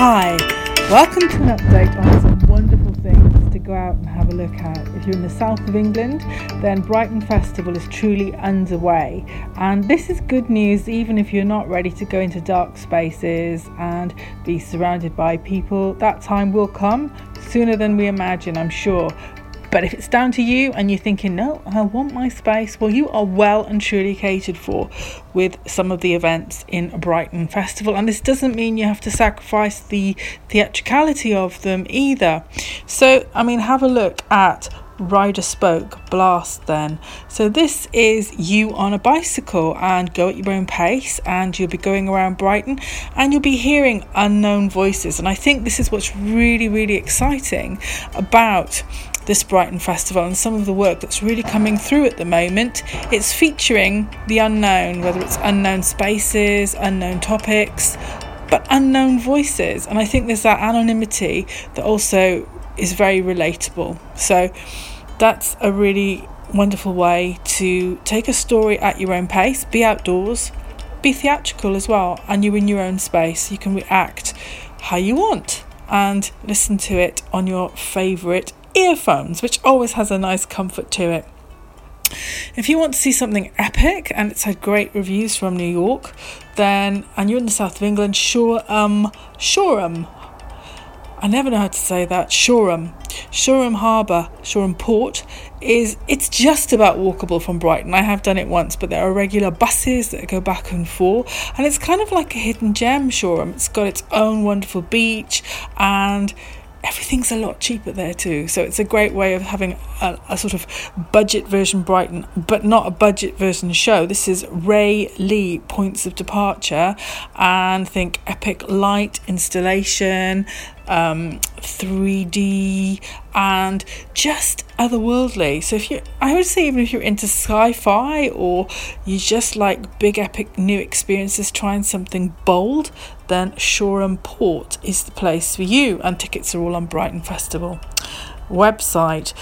Hi, welcome to an update on some wonderful things to go out and have a look at. If you're in the south of England, then Brighton Festival is truly underway, and this is good news even if you're not ready to go into dark spaces and be surrounded by people. That time will come sooner than we imagine, I'm sure. But if it's down to you and you're thinking, no, I want my space, well, you are well and truly catered for with some of the events in Brighton Festival. And this doesn't mean you have to sacrifice the theatricality of them either. So, I mean, have a look at Rider Spoke Blast Theory. So this is you on a bicycle and go at your own pace and you'll be going around Brighton and you'll be hearing unknown voices and I think this is what's really really exciting about this Brighton Festival and some of the work that's really coming through at the moment. It's featuring the unknown, whether it's unknown spaces, unknown topics, but unknown voices. And I think there's that anonymity that also is very relatable. So that's a really wonderful way to take a story at your own pace, be outdoors, be theatrical as well, and you're in your own space. You can react how you want and listen to it on your favourite earphones, which always has a nice comfort to it. If you want to see something epic and it's had great reviews from New York, then and you're in the south of England, Shoreham, Shoreham. I never know how to say that. Shoreham, Shoreham Harbour, Shoreham Port is it's just about walkable from Brighton. I have done it once, but there are regular buses that go back and forth, and it's kind of like a hidden gem. Shoreham. It's got its own wonderful beach and everything's a lot cheaper there too. So it's a great way of having a, a, sort of budget version Brighton, but not a budget version show. This is Ray Lee Points of Departure, and think epic light installation, um, 3D, and just otherworldly. So if you, I would say, even if you're into sci-fi or you just like big epic new experiences, trying something bold, then Shoreham Port is the place for you. And tickets are all on Brighton Festival website.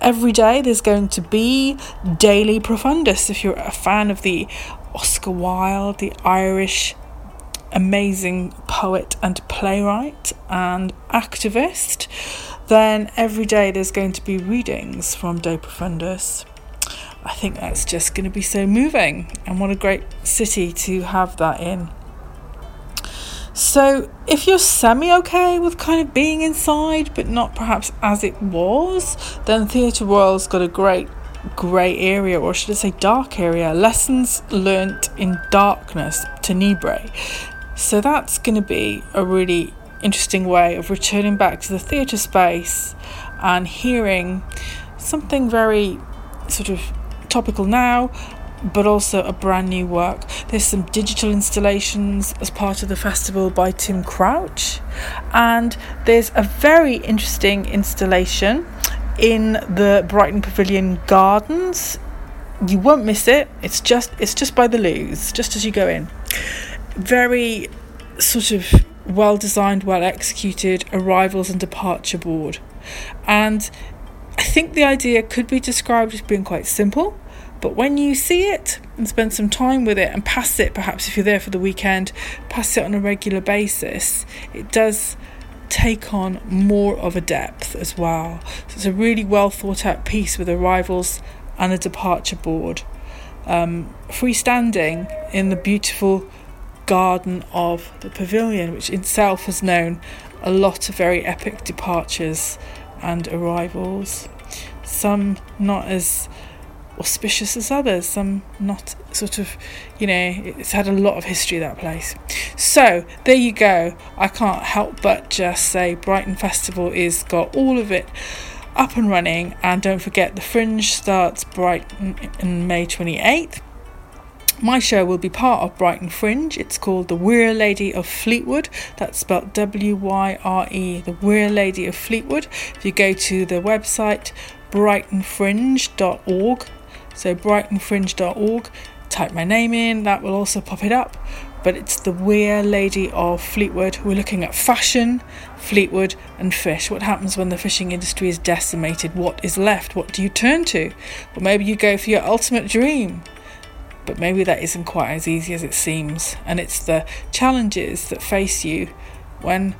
Every day there's going to be Daily Profundis. If you're a fan of the Oscar Wilde, the Irish amazing poet and playwright and activist, then every day there's going to be readings from De Profundis. I think that's just going to be so moving, and what a great city to have that in. So, if you're semi okay with kind of being inside, but not perhaps as it was, then Theatre Royal's got a great grey area, or should I say dark area, lessons learnt in darkness, Tenebrae. So that's going to be a really interesting way of returning back to the theatre space and hearing something very sort of topical now but also a brand new work. There's some digital installations as part of the festival by Tim Crouch, and there's a very interesting installation in the Brighton Pavilion Gardens. You won't miss it. It's just it's just by the loos, just as you go in very sort of well designed, well executed arrivals and departure board. And I think the idea could be described as being quite simple, but when you see it and spend some time with it and pass it, perhaps if you're there for the weekend, pass it on a regular basis, it does take on more of a depth as well. So it's a really well thought out piece with arrivals and a departure board. Um, freestanding in the beautiful garden of the pavilion, which itself has known a lot of very epic departures and arrivals. Some not as auspicious as others, some not sort of, you know, it's had a lot of history, that place. So, there you go. I can't help but just say Brighton Festival is got all of it up and running, and don't forget the Fringe starts Brighton in May 28th. My show will be part of Brighton Fringe. It's called The Wyre Lady of Fleetwood. That's spelled W Y R E, The Wyre Lady of Fleetwood. If you go to the website brightonfringe.org, so brightonfringe.org, type my name in, that will also pop it up. But it's The Wyre Lady of Fleetwood. We're looking at fashion, Fleetwood, and fish. What happens when the fishing industry is decimated? What is left? What do you turn to? Or maybe you go for your ultimate dream but maybe that isn't quite as easy as it seems. And it's the challenges that face you when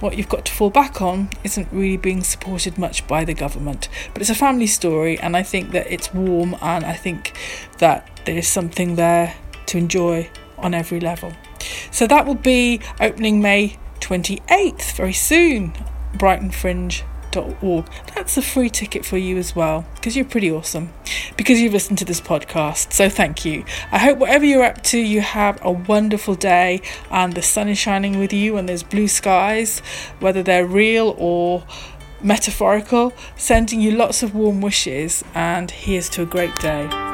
what you've got to fall back on isn't really being supported much by the government. But it's a family story, and I think that it's warm, and I think that there is something there to enjoy on every level. So that will be opening May 28th, very soon, Brighton Fringe that's a free ticket for you as well because you're pretty awesome because you've listened to this podcast. So thank you. I hope whatever you're up to, you have a wonderful day and the sun is shining with you and there's blue skies, whether they're real or metaphorical, sending you lots of warm wishes and here's to a great day.